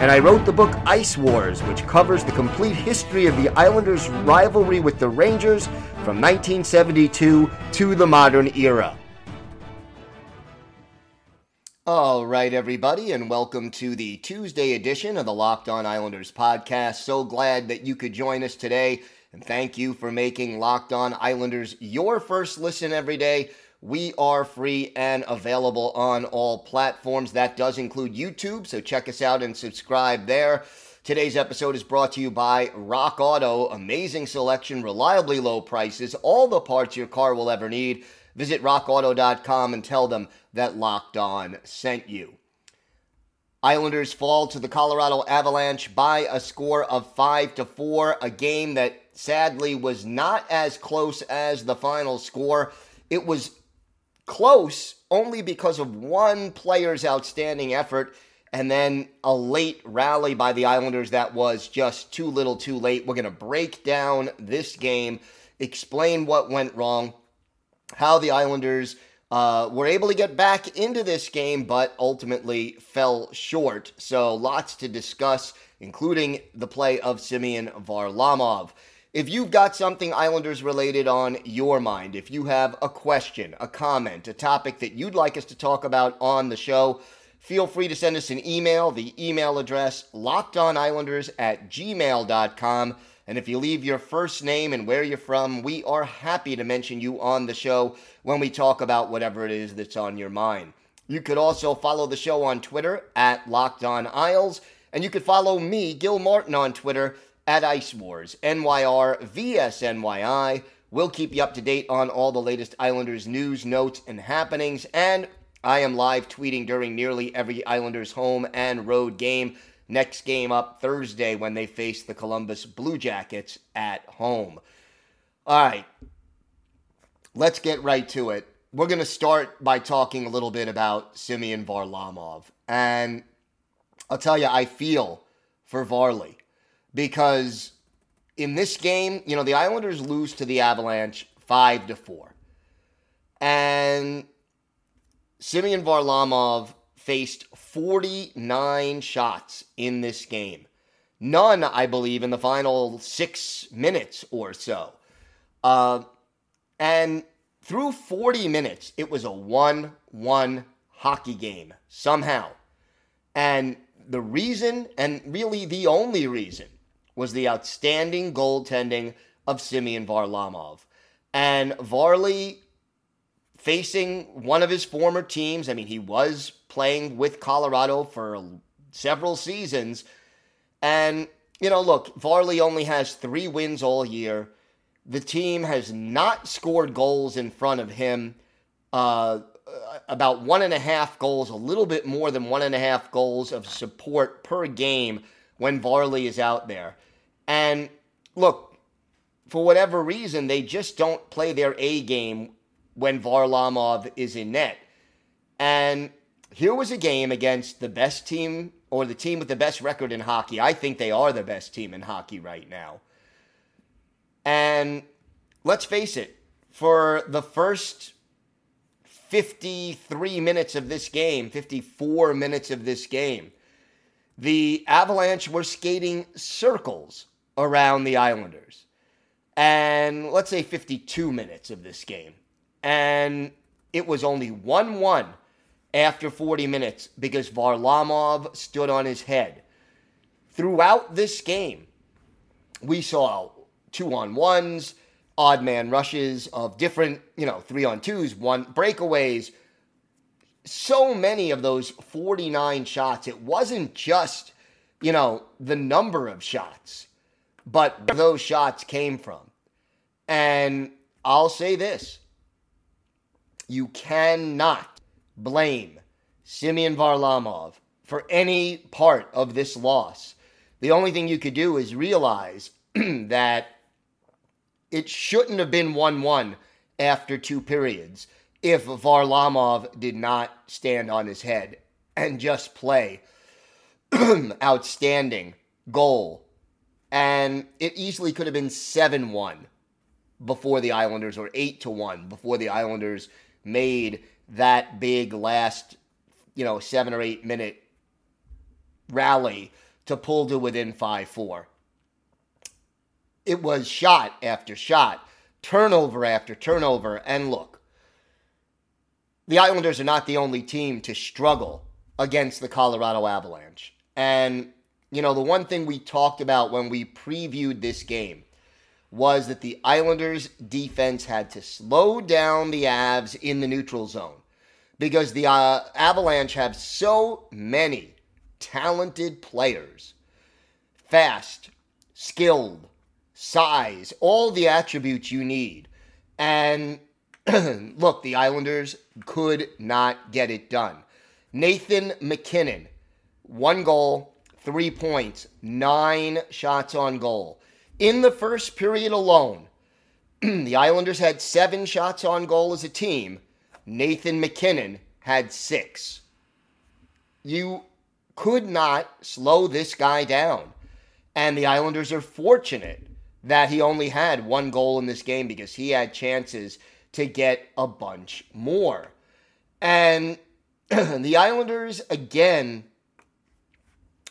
and I wrote the book Ice Wars, which covers the complete history of the Islanders' rivalry with the Rangers from 1972 to the modern era. All right, everybody, and welcome to the Tuesday edition of the Locked On Islanders podcast. So glad that you could join us today, and thank you for making Locked On Islanders your first listen every day. We are free and available on all platforms. That does include YouTube, so check us out and subscribe there. Today's episode is brought to you by Rock Auto. Amazing selection, reliably low prices, all the parts your car will ever need. Visit rockauto.com and tell them that Locked On sent you. Islanders fall to the Colorado Avalanche by a score of 5 to 4, a game that sadly was not as close as the final score. It was close only because of one player's outstanding effort and then a late rally by the Islanders that was just too little too late. We're going to break down this game, explain what went wrong, how the Islanders uh, were able to get back into this game, but ultimately fell short. So, lots to discuss, including the play of Semyon Varlamov. If you've got something Islanders related on your mind, if you have a question, a comment, a topic that you'd like us to talk about on the show, feel free to send us an email. The email address, lockedonislanders at gmail.com. And if you leave your first name and where you're from, we are happy to mention you on the show when we talk about whatever it is that's on your mind. You could also follow the show on Twitter at Locked On Isles, and you could follow me, Gil Martin, on Twitter at Ice Wars, NYR VSNYI. We'll keep you up to date on all the latest Islanders news, notes, and happenings. And I am live tweeting during nearly every Islanders home and road game. Next game up Thursday when they face the Columbus Blue Jackets at home. All right, let's get right to it. We're going to start by talking a little bit about Semyon Varlamov. And I'll tell you, I feel for Varley because in this game, you know, the Islanders lose to the Avalanche 5 to 4. And Semyon Varlamov faced 49 shots in this game. None, I believe, in the final six minutes or so. Uh, and through 40 minutes, it was a 1 1 hockey game somehow. And the reason, and really the only reason, was the outstanding goaltending of Semyon Varlamov. And Varley facing one of his former teams. I mean, he was playing with Colorado for several seasons. And, you know, look, Varley only has three wins all year. The team has not scored goals in front of him. Uh, about one and a half goals, a little bit more than one and a half goals of support per game when Varley is out there. And look, for whatever reason, they just don't play their A game when Varlamov is in net. And here was a game against the best team or the team with the best record in hockey. I think they are the best team in hockey right now. And let's face it, for the first 53 minutes of this game, 54 minutes of this game, the Avalanche were skating circles around the Islanders. And let's say 52 minutes of this game and it was only 1 1 after 40 minutes because Varlamov stood on his head. Throughout this game, we saw two on ones, odd man rushes of different, you know, three on twos, one breakaways. So many of those 49 shots. It wasn't just, you know, the number of shots, but those shots came from. And I'll say this you cannot blame Semyon Varlamov for any part of this loss, the only thing you could do is realize that it shouldn't have been 1 1 after two periods if Varlamov did not stand on his head and just play outstanding goal. And it easily could have been 7 1 before the Islanders, or 8 to 1 before the Islanders made that big last, you know, seven or eight minute rally to pull to within 5 4. It was shot after shot, turnover after turnover. And look, the Islanders are not the only team to struggle against the Colorado Avalanche. And, you know, the one thing we talked about when we previewed this game was that the Islanders' defense had to slow down the Avs in the neutral zone because the uh, Avalanche have so many talented players fast, skilled, size, all the attributes you need. And look, the Islanders could not get it done. Nathan MacKinnon, one goal, three points, nine shots on goal. In the first period alone, the Islanders had seven shots on goal as a team. Nathan MacKinnon had six. You could not slow this guy down. And the Islanders are fortunate that he only had one goal in this game because he had chances to get a bunch more. And the Islanders, again,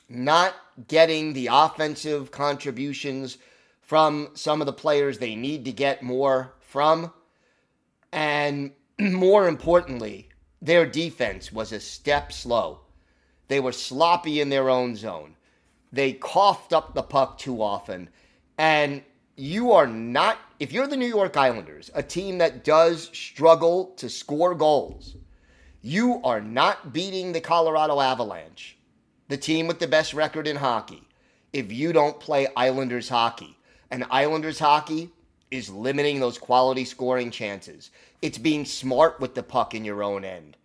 not getting the offensive contributions from some of the players they need to get more from. And more importantly, their defense was a step slow. They were sloppy in their own zone. They coughed up the puck too often. And you are not, if you're the New York Islanders, a team that does struggle to score goals, you are not beating the Colorado Avalanche, the team with the best record in hockey, if you don't play Islanders hockey. And Islanders hockey is limiting those quality scoring chances. It's being smart with the puck in your own end.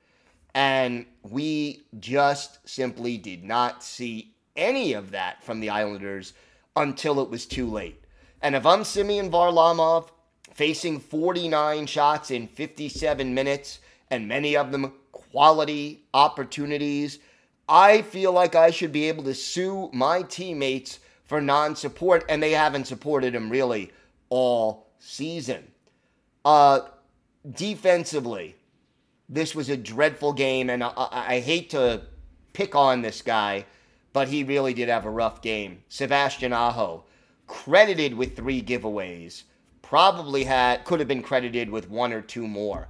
And we just simply did not see any of that from the Islanders until it was too late. And if I'm Semyon Varlamov, facing 49 shots in 57 minutes, and many of them quality opportunities, I feel like I should be able to sue my teammates for non support, and they haven't supported him really all season. Uh, defensively, this was a dreadful game, and I, I, hate to pick on this guy, but he really did have a rough game. Sebastian Aho, credited with three giveaways. Probably had could have been credited with one or two more.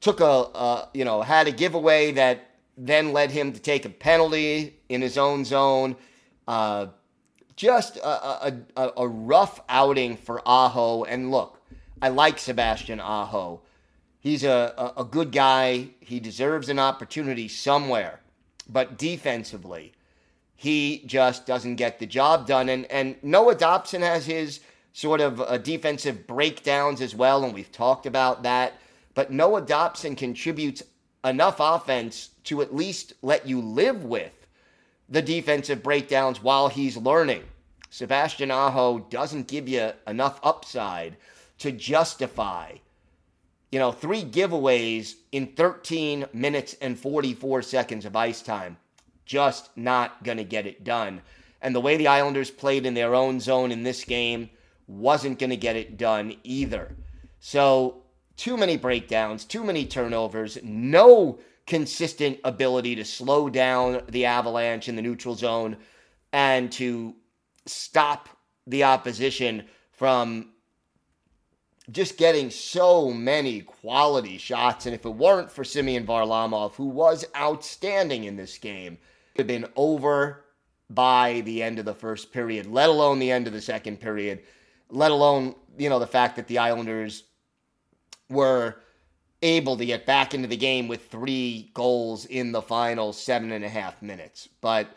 Took a uh, you know had a giveaway that then led him to take a penalty in his own zone. Uh, just a, a, a, rough outing for Aho. And look, I like Sebastian Aho. He's a, a good guy. He deserves an opportunity somewhere. But defensively, he just doesn't get the job done. And, and Noah Dobson has his sort of uh, defensive breakdowns as well, and we've talked about that. But Noah Dobson contributes enough offense to at least let you live with the defensive breakdowns while he's learning. Sebastian Aho doesn't give you enough upside to justify, you know, three giveaways in 13 minutes and 44 seconds of ice time just not going to get it done. And the way the Islanders played in their own zone in this game wasn't going to get it done either. So, too many breakdowns, too many turnovers, no consistent ability to slow down the Avalanche in the neutral zone and to stop the opposition from just getting so many quality shots. And if it weren't for Semyon Varlamov, who was outstanding in this game, have been over by the end of the first period, let alone the end of the second period, let alone, you know, the fact that the Islanders were able to get back into the game with three goals in the final seven and a half minutes. But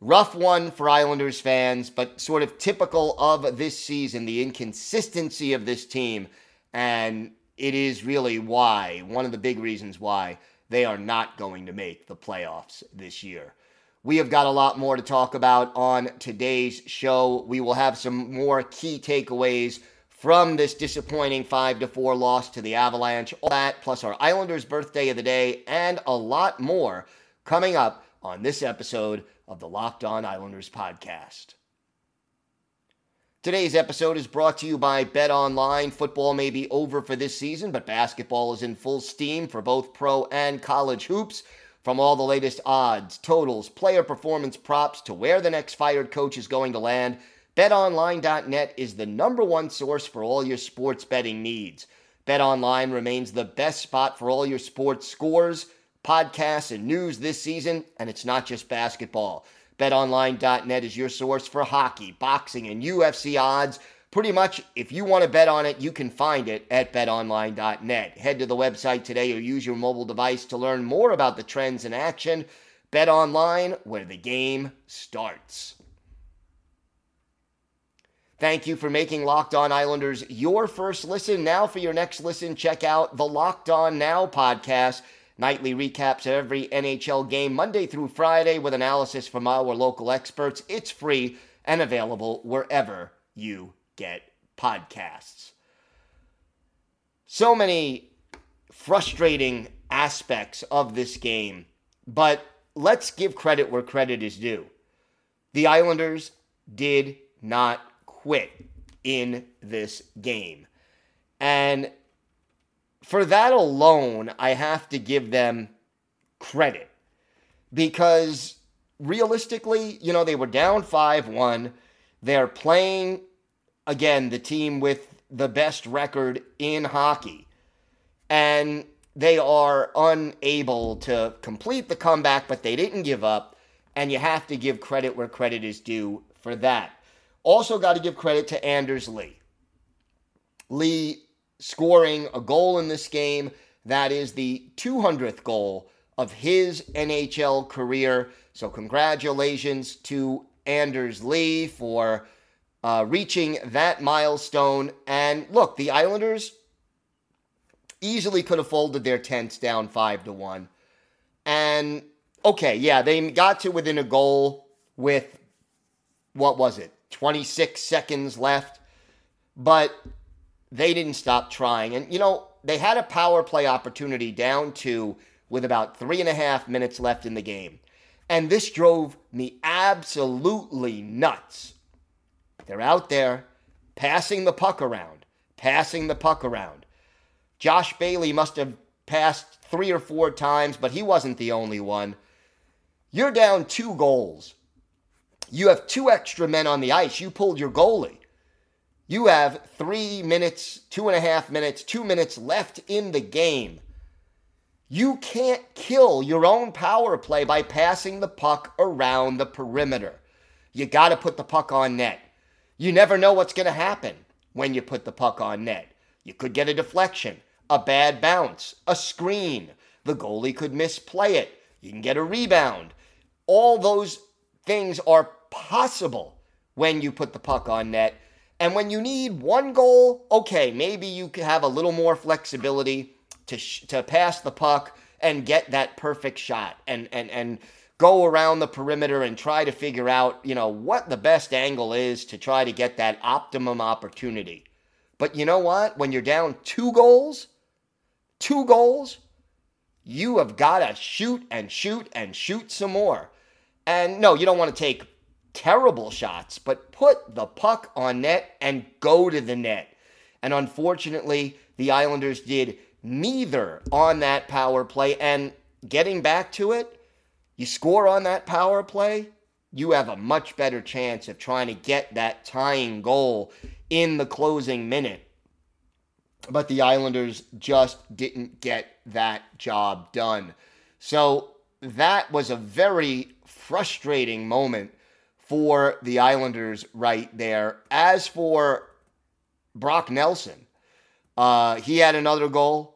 rough one for Islanders fans, but sort of typical of this season, the inconsistency of this team. And it is really why, one of the big reasons why they are not going to make the playoffs this year. We have got a lot more to talk about on today's show. We will have some more key takeaways from this disappointing 5 to 4 loss to the Avalanche. All that plus our Islanders birthday of the day and a lot more coming up on this episode of the Locked On Islanders podcast. Today's episode is brought to you by Bet Online. Football may be over for this season, but basketball is in full steam for both pro and college hoops. From all the latest odds, totals, player performance props to where the next fired coach is going to land, betonline.net is the number one source for all your sports betting needs. BetOnline remains the best spot for all your sports scores, podcasts, and news this season, and it's not just basketball. BetOnline.net is your source for hockey, boxing, and UFC odds. Pretty much, if you want to bet on it, you can find it at betonline.net. Head to the website today or use your mobile device to learn more about the trends in action. Bet online, where the game starts. Thank you for making Locked On Islanders your first listen. Now, for your next listen, check out the Locked On Now podcast. Nightly recaps of every NHL game Monday through Friday with analysis from our local experts. It's free and available wherever you get podcasts. So many frustrating aspects of this game, but let's give credit where credit is due. The Islanders did not quit in this game. And for that alone, I have to give them credit because realistically, you know, they were down 5 1. They're playing, again, the team with the best record in hockey. And they are unable to complete the comeback, but they didn't give up. And you have to give credit where credit is due for that. Also, got to give credit to Anders Lee. Lee scoring a goal in this game. That is the 200th goal of his NHL career. So, congratulations to Anders Lee for uh, reaching that milestone. And look, the Islanders easily could have folded their tents down five to one. And okay, yeah, they got to within a goal with what was it, 26 seconds left. But they didn't stop trying. And, you know, they had a power play opportunity down to with about three and a half minutes left in the game. And this drove me absolutely nuts. They're out there passing the puck around, passing the puck around. Josh Bailey must have passed three or four times, but he wasn't the only one. You're down two goals. You have two extra men on the ice. You pulled your goalie. You have three minutes, two and a half minutes, two minutes left in the game. You can't kill your own power play by passing the puck around the perimeter. You got to put the puck on net. You never know what's going to happen when you put the puck on net. You could get a deflection, a bad bounce, a screen. The goalie could misplay it. You can get a rebound. All those things are possible when you put the puck on net. And when you need one goal, okay, maybe you have a little more flexibility to sh- to pass the puck and get that perfect shot and and and go around the perimeter and try to figure out, you know, what the best angle is to try to get that optimum opportunity. But you know what? When you're down two goals, two goals, you have got to shoot and shoot and shoot some more. And no, you don't want to take terrible shots, but put the puck on net and go to the net. And unfortunately, the Islanders did neither on that power play. And getting back to it, you score on that power play, you have a much better chance of trying to get that tying goal in the closing minute. But the Islanders just didn't get that job done. So that was a very frustrating moment for the Islanders right there. As for Brock Nelson, uh, he had another goal,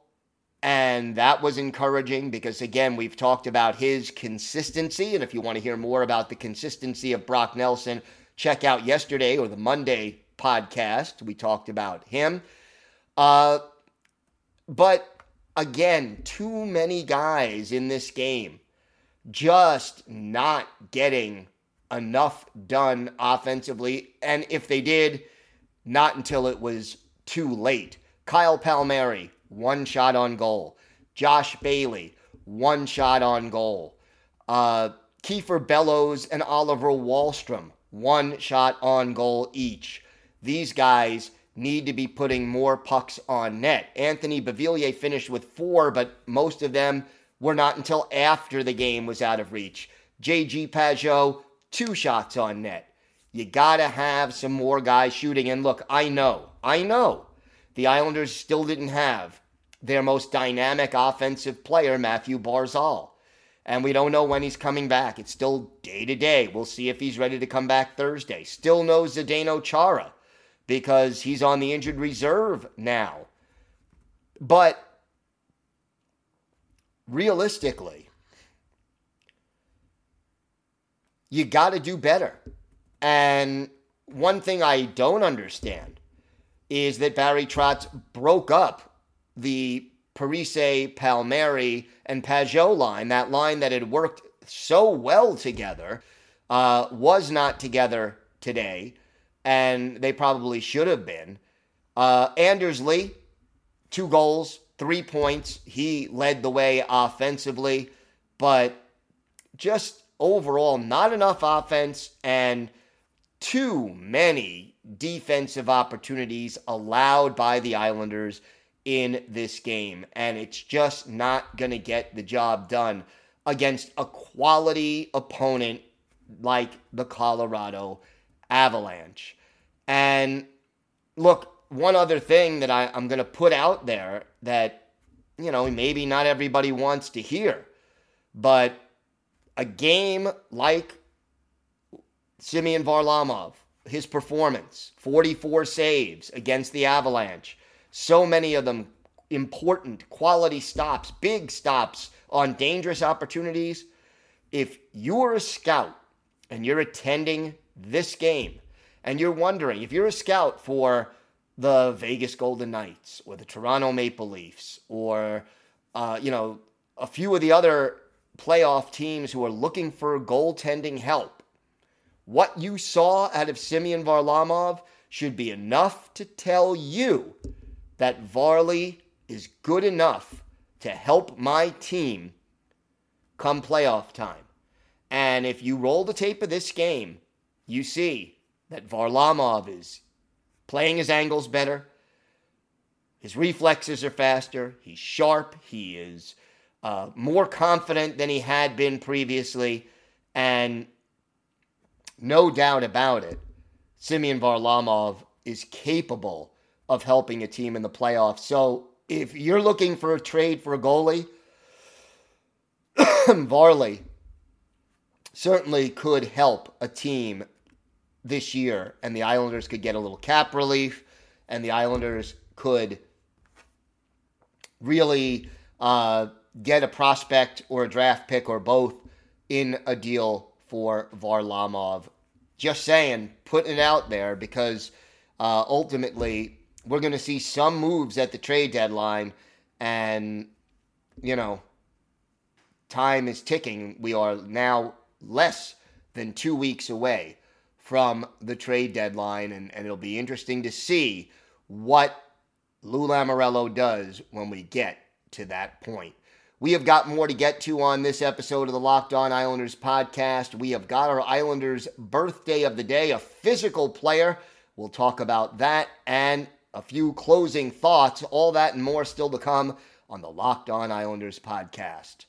and that was encouraging because, again, we've talked about his consistency. And if you want to hear more about the consistency of Brock Nelson, check out yesterday or the Monday podcast. We talked about him. Uh, But again, too many guys in this game just not getting enough done offensively. And if they did, not until it was too late. Kyle Palmieri, one shot on goal. Josh Bailey, one shot on goal. Uh, Kiefer Bellows and Oliver Wahlstrom, one shot on goal each. These guys need to be putting more pucks on net. Anthony Beauvillier finished with four, but most of them were not until after the game was out of reach. JG Pageau, two shots on net. You got to have some more guys shooting. And look, I know, I know the Islanders still didn't have their most dynamic offensive player, Matthew Barzal. And we don't know when he's coming back. It's still day to day. We'll see if he's ready to come back Thursday. Still no Zdeno Chara because he's on the injured reserve now. But realistically, you got to do better. And one thing I don't understand is that Barry Trotz broke up the Parise, Palmieri, and Pageau line, that line that had worked so well together, uh, was not together today, and they probably should have been. Uh, Anders Lee, two goals, three points. He led the way offensively, but just overall, not enough offense and too many defensive opportunities allowed by the Islanders in this game. And it's just not going to get the job done against a quality opponent like the Colorado Avalanche. And look, one other thing that I, am going to put out there that, you know, maybe not everybody wants to hear, but a game like Semyon Varlamov, his performance, 44 saves against the Avalanche, so many of them important quality stops, big stops on dangerous opportunities. If you're a scout and you're attending this game and you're wondering, if you're a scout for the Vegas Golden Knights or the Toronto Maple Leafs or, uh, you know, a few of the other playoff teams who are looking for goaltending help, what you saw out of Semyon Varlamov should be enough to tell you that Varley is good enough to help my team come playoff time. And if you roll the tape of this game, you see that Varlamov is playing his angles better. His reflexes are faster. He's sharp. He is uh, more confident than he had been previously. And no doubt about it, Semyon Varlamov is capable of helping a team in the playoffs. So if you're looking for a trade for a goalie, Varley certainly could help a team this year, and the Islanders could get a little cap relief, and the Islanders could really uh, get a prospect or a draft pick or both in a deal for Varlamov. Just saying, putting it out there because uh, ultimately we're going to see some moves at the trade deadline, and you know, time is ticking. We are now less than two weeks away from the trade deadline, and, and it'll be interesting to see what Lou Lamoriello does when we get to that point. We have got more to get to on this episode of the Locked On Islanders podcast. We have got our Islanders birthday of the day, a physical player. We'll talk about that and a few closing thoughts, all that and more still to come on the Locked On Islanders podcast.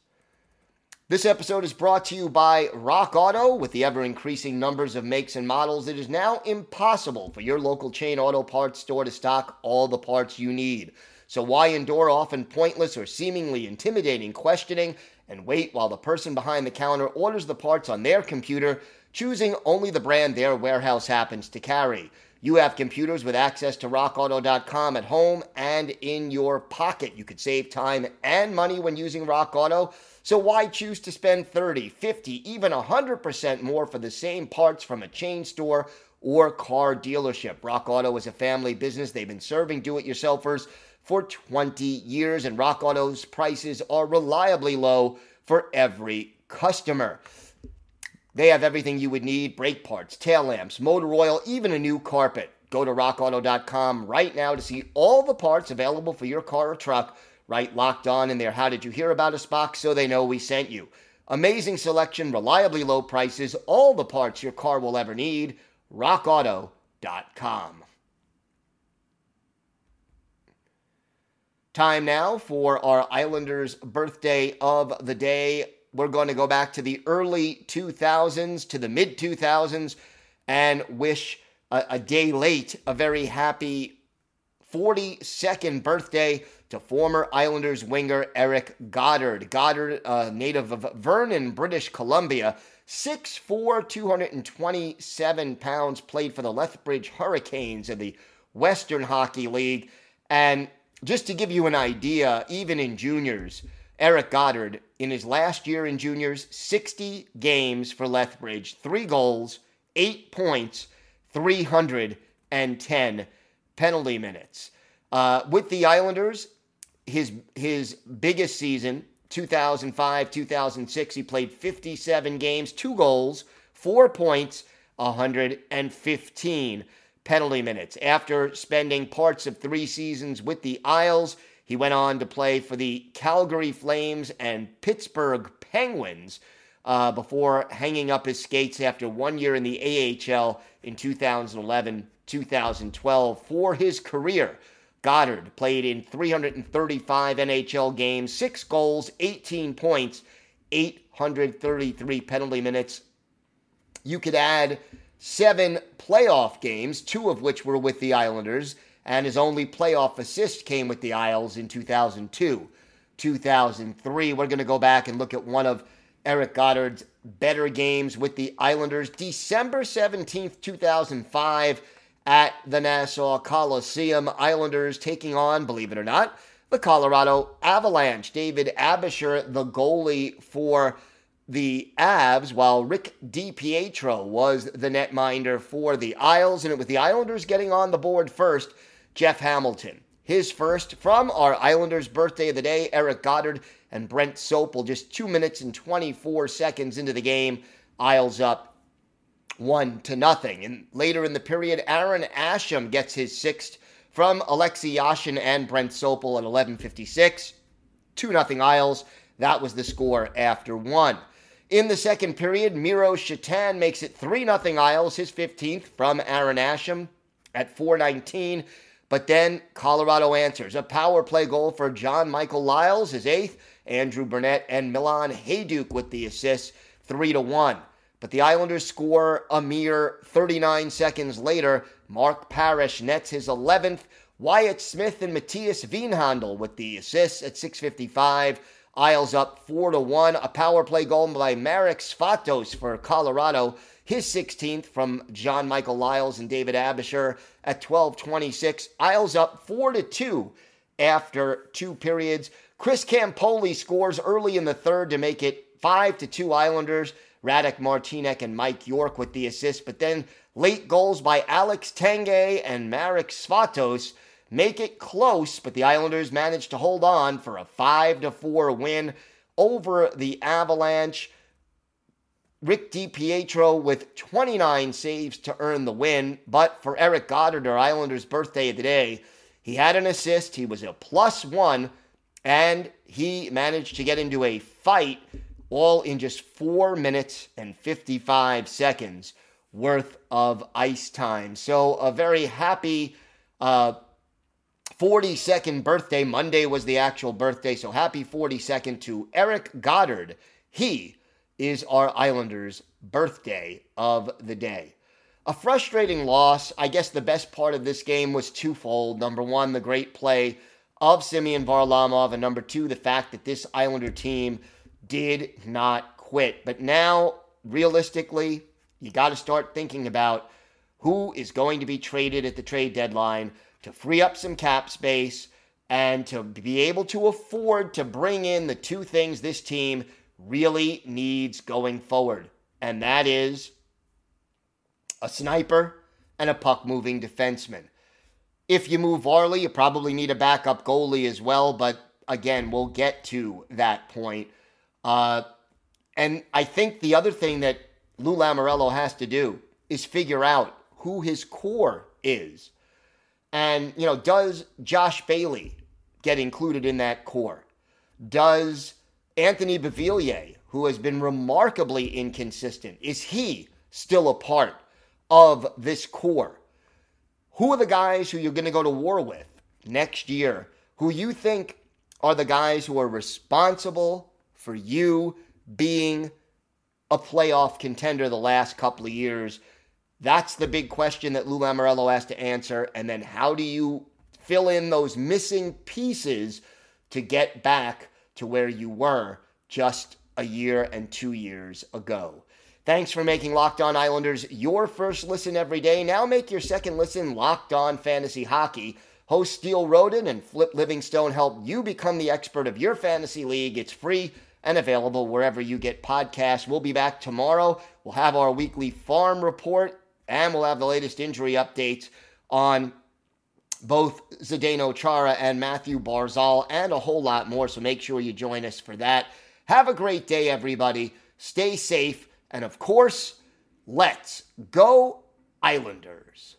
This episode is brought to you by Rock Auto. With the ever increasing numbers of makes and models, it is now impossible for your local chain auto parts store to stock all the parts you need. So, why endure often pointless or seemingly intimidating questioning and wait while the person behind the counter orders the parts on their computer, choosing only the brand their warehouse happens to carry? You have computers with access to rockauto.com at home and in your pocket. You could save time and money when using Rock Auto. So why choose to spend 30, 50, even 100% more for the same parts from a chain store or car dealership? Rock Auto is a family business. They've been serving do-it-yourselfers for 20 years, and Rock Auto's prices are reliably low for every customer. They have everything you would need brake parts, tail lamps, motor oil, even a new carpet. Go to rockauto.com right now to see all the parts available for your car or truck, right locked on in there. How did you hear about us box so they know we sent you? Amazing selection, reliably low prices, all the parts your car will ever need. rockauto.com. Time now for our Islanders birthday of the day. We're going to go back to the early 2000s to the mid 2000s and wish a, a day late a very happy 42nd birthday to former Islanders winger Eric Goddard. Godard, uh, native of Vernon, British Columbia, 6'4, 227 pounds, played for the Lethbridge Hurricanes in the Western Hockey League. And just to give you an idea, even in juniors, Eric Godard, in his last year in juniors, 60 games for Lethbridge, three goals, eight points, 310 penalty minutes. Uh, with the Islanders, his his biggest season, 2005 2006, he played 57 games, two goals, four points, 115 penalty minutes. After spending parts of three seasons with the Isles, he went on to play for the Calgary Flames and Pittsburgh Penguins uh, before hanging up his skates after one year in the AHL in 2011 2012 for his career. Godard played in 335 NHL games, six goals, 18 points, 833 penalty minutes. You could add seven playoff games, two of which were with the Islanders, and his only playoff assist came with the Isles in 2002. 2003. We're going to go back and look at one of Eric Godard's better games with the Islanders. December 17th, 2005, at the Nassau Coliseum. Islanders taking on, believe it or not, the Colorado Avalanche. David Aebischer, the goalie for the Avs, while Rick DiPietro was the netminder for the Isles, and it was the Islanders getting on the board first. Jeff Hamilton, his first from our Islanders' birthday of the day. Eric Godard and Brent Sopel, just two minutes and 24 seconds into the game, Isles up one to nothing. And later in the period, Aaron Asham gets his sixth from Alexei Yashin and Brent Sopel at 11:56. Two nothing Isles. That was the score after one. In the second period, Miro Satan makes it 3 0 Isles, his 15th from Aaron Asham at 419. But then Colorado answers. A power play goal for John Michael Liles, his eighth. Andrew Brunette and Milan Hejduk with the assists, 3 to 1. But the Islanders score a mere 39 seconds later. Mark Parrish nets his 11th. Wyatt Smith and Mattias Weinhandl with the assists at 655. Isles up 4 to 1. A power play goal by Marek Svatos for Colorado. His 16th from John Michael Liles and David Aebischer at 12:26. Isles up 4 to 2 after two periods. Chris Campoli scores early in the third to make it 5 to 2 Islanders. Radek Martinek and Mike York with the assist, but then late goals by Alex Tanguay and Marek Svatos make it close, but the Islanders managed to hold on for a 5 to 4 win over the Avalanche. Rick DiPietro with 29 saves to earn the win, but for Eric Godard, our Islanders' birthday of the day, he had an assist, he was a plus one, and he managed to get into a fight all in just 4 minutes and 55 seconds worth of ice time. So, a very happy uh, 42nd birthday. Monday was the actual birthday, so happy 42nd to Eric Godard. He is our Islanders' birthday of the day. A frustrating loss. I guess the best part of this game was twofold. Number one, the great play of Semyon Varlamov, and number two, the fact that this Islander team did not quit. But now, realistically, you got to start thinking about who is going to be traded at the trade deadline to free up some cap space and to be able to afford to bring in the two things this team really needs going forward. And that is a sniper and a puck moving defenseman. If you move Varley, you probably need a backup goalie as well. But again, we'll get to that point. Uh, and I think the other thing that Lou Lamoriello has to do is figure out who his core is. And, you know, does Josh Bailey get included in that core? Does Anthony Beauvillier, who has been remarkably inconsistent, is he still a part of this core? Who are the guys who you're going to go to war with next year who you think are the guys who are responsible for you being a playoff contender the last couple of years? That's the big question that Lou Lamoriello has to answer. And then how do you fill in those missing pieces to get back to where you were just a year and two years ago? Thanks for making Locked On Islanders your first listen every day. Now make your second listen Locked On Fantasy Hockey. Host Steele Roden and Flip Livingstone help you become the expert of your fantasy league. It's free and available wherever you get podcasts. We'll be back tomorrow. We'll have our weekly farm report and we'll have the latest injury updates on both Zdeno Chara and Matthew Barzal and a whole lot more. So make sure you join us for that. Have a great day, everybody. Stay safe. And of course, let's go, Islanders.